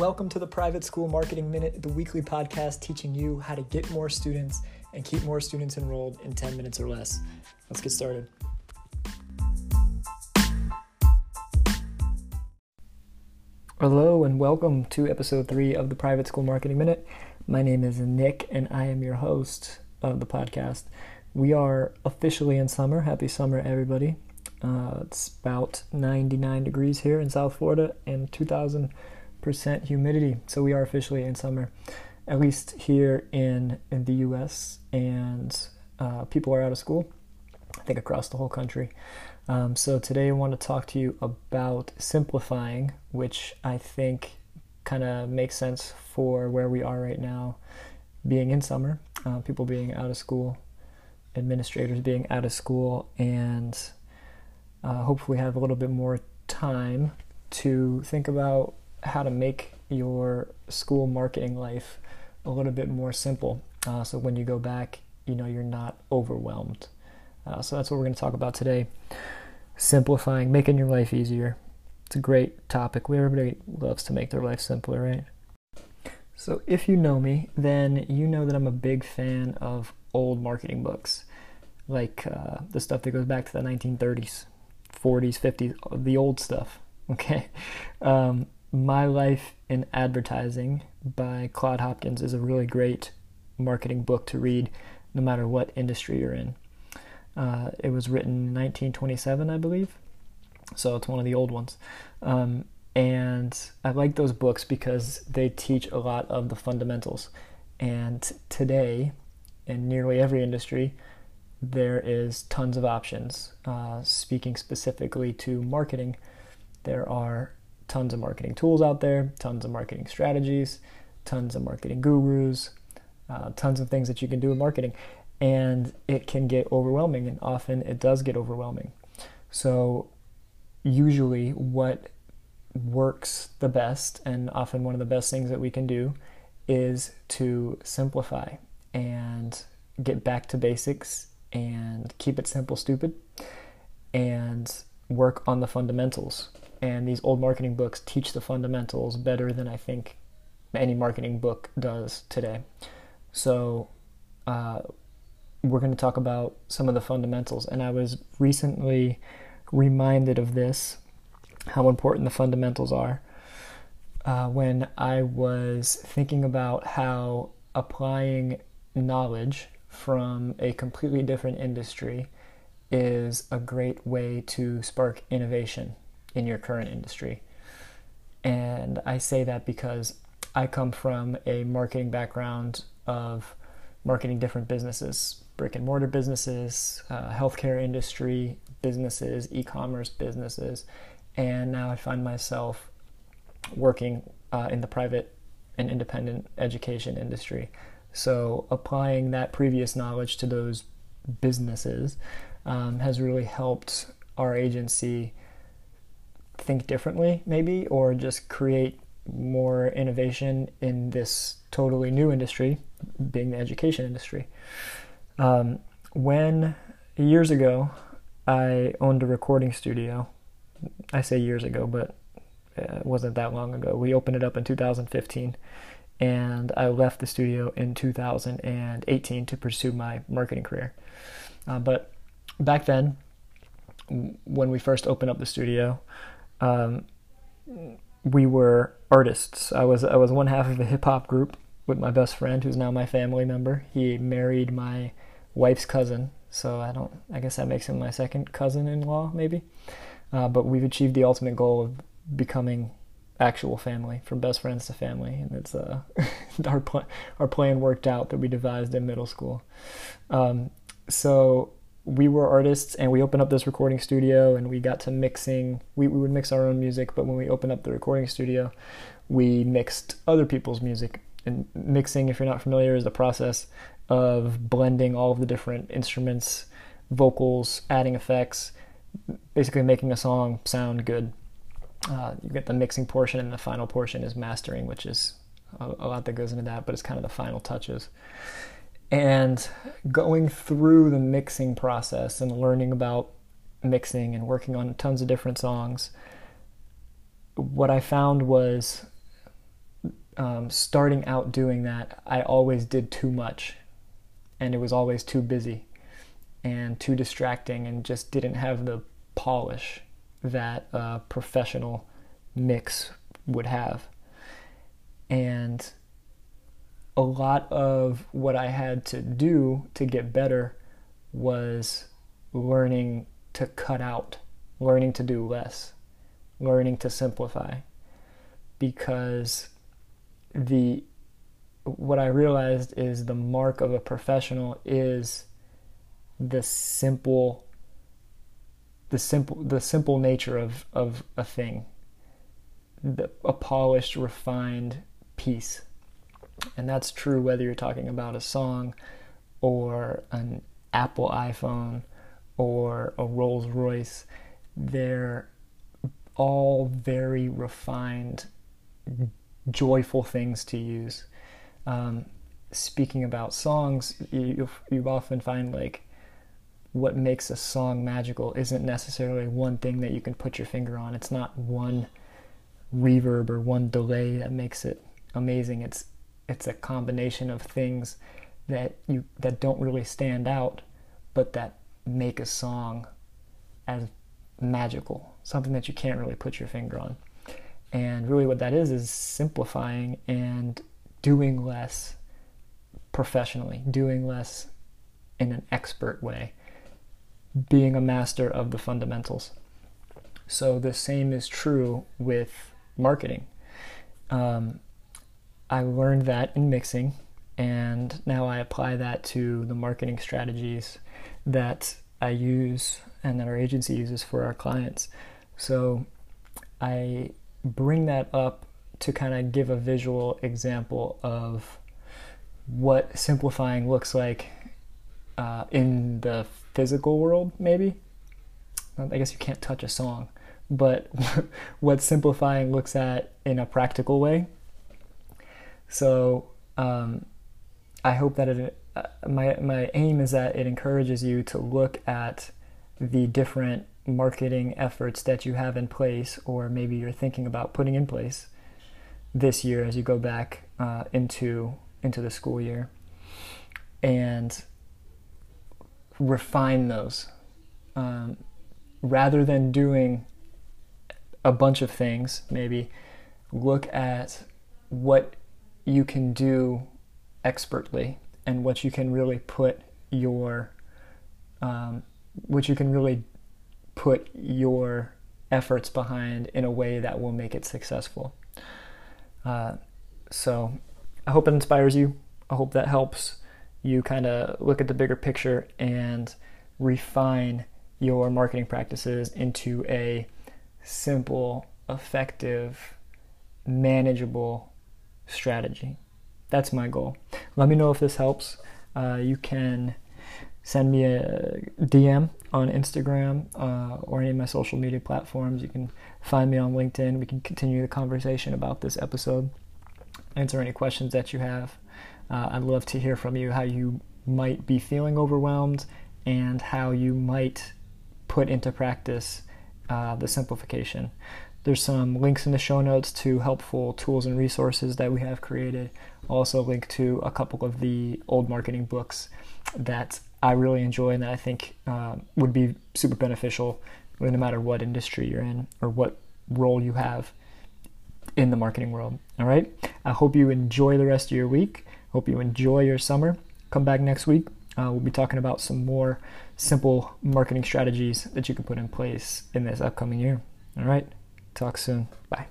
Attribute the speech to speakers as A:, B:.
A: Welcome to the Private School Marketing Minute, the weekly podcast teaching you how to get more students and keep more students enrolled in 10 minutes or less. Let's get started. Hello, and welcome to episode three of the Private School Marketing Minute. My name is Nick, and I am your host of the podcast. We are officially in summer. Happy summer, everybody. Uh, it's about 99 degrees here in South Florida and 2000 percent humidity. So we are officially in summer, at least here in in the U.S. And uh, people are out of school. I think across the whole country. Um, so today I want to talk to you about simplifying, which I think kind of makes sense for where we are right now, being in summer, uh, people being out of school, administrators being out of school, and uh, hopefully have a little bit more time to think about how to make your school marketing life a little bit more simple. Uh, so when you go back, you know you're not overwhelmed. Uh, so that's what we're going to talk about today. Simplifying, making your life easier. It's a great topic. Everybody loves to make their life simpler, right? So if you know me, then you know that I'm a big fan of old marketing books, like uh, the stuff that goes back to the 1930s, 40s, 50s, the old stuff. Okay. Um, my Life in Advertising by Claude Hopkins is a really great marketing book to read no matter what industry you're in. Uh, it was written in 1927, I believe, so it's one of the old ones. Um, and I like those books because they teach a lot of the fundamentals. And today, in nearly every industry, there is tons of options. Uh, speaking specifically to marketing, there are tons of marketing tools out there, tons of marketing strategies, tons of marketing gurus, uh, tons of things that you can do in marketing. And it can get overwhelming, and often it does get overwhelming. So, usually, what works the best, and often one of the best things that we can do, is to simplify and get back to basics and keep it simple, stupid, and work on the fundamentals and these old marketing books teach the fundamentals better than I think any marketing book does today. So, uh, we're going to talk about some of the fundamentals. And I was recently reminded of this, how important the fundamentals are, uh, when I was thinking about how applying knowledge from a completely different industry is a great way to spark innovation in your current industry. And I say that because I come from a marketing background of marketing different businesses, brick and mortar businesses, uh, healthcare industry businesses, e commerce businesses, and now I find myself working uh, in the private and independent education industry. So applying that previous knowledge to those businesses um, has really helped our agency think differently, maybe, or just create more innovation in this totally new industry, being the education industry. Um, when years ago I owned a recording studio, I say years ago, but it wasn't that long ago. We opened it up in 2015, and I left the studio in 2018 to pursue my marketing career. Uh, but back then, when we first opened up the studio, um, we were artists. I was I was one half of a hip hop group with my best friend, who's now my family member. He married my wife's cousin, so I don't. I guess that makes him my second cousin-in-law, maybe. Uh, but we've achieved the ultimate goal of becoming actual family, from best friends to family, and it's uh, our pl- our plan worked out that we devised in middle school. Um, so we were artists and we opened up this recording studio and we got to mixing we, we would mix our own music but when we opened up the recording studio we mixed other people's music. And mixing if you're not familiar is the process of blending all of the different instruments vocals adding effects basically making a song sound good. Uh, you get the mixing portion and the final portion is mastering which is a, a lot that goes into that but it's kind of the final touches and going through the mixing process and learning about mixing and working on tons of different songs, what I found was um, starting out doing that, I always did too much, and it was always too busy and too distracting, and just didn't have the polish that a professional mix would have. And a lot of what I had to do to get better was learning to cut out, learning to do less, learning to simplify. Because the what I realized is the mark of a professional is the simple the simple the simple nature of, of a thing. The, a polished, refined piece. And that's true whether you're talking about a song or an Apple iPhone or a Rolls Royce. They're all very refined, joyful things to use. Um, speaking about songs, you you often find like what makes a song magical isn't necessarily one thing that you can put your finger on. It's not one reverb or one delay that makes it amazing. It's it's a combination of things that you that don't really stand out, but that make a song as magical, something that you can't really put your finger on. And really, what that is is simplifying and doing less professionally, doing less in an expert way, being a master of the fundamentals. So, the same is true with marketing. Um, I learned that in mixing, and now I apply that to the marketing strategies that I use and that our agency uses for our clients. So I bring that up to kind of give a visual example of what simplifying looks like uh, in the physical world, maybe. I guess you can't touch a song, but what simplifying looks at in a practical way. So um, I hope that it, uh, my my aim is that it encourages you to look at the different marketing efforts that you have in place, or maybe you're thinking about putting in place this year as you go back uh, into into the school year, and refine those um, rather than doing a bunch of things. Maybe look at what you can do expertly and what you can really put your um, what you can really put your efforts behind in a way that will make it successful. Uh, so I hope it inspires you. I hope that helps you kind of look at the bigger picture and refine your marketing practices into a simple, effective, manageable strategy. That's my goal. Let me know if this helps. Uh, you can send me a DM on Instagram uh, or any of my social media platforms. You can find me on LinkedIn. We can continue the conversation about this episode, answer any questions that you have. Uh, I'd love to hear from you how you might be feeling overwhelmed and how you might put into practice uh, the simplification. There's some links in the show notes to helpful tools and resources that we have created. I'll Also, link to a couple of the old marketing books that I really enjoy and that I think uh, would be super beneficial no matter what industry you're in or what role you have in the marketing world. All right. I hope you enjoy the rest of your week. Hope you enjoy your summer. Come back next week. Uh, we'll be talking about some more simple marketing strategies that you can put in place in this upcoming year. All right. Talk soon. Bye.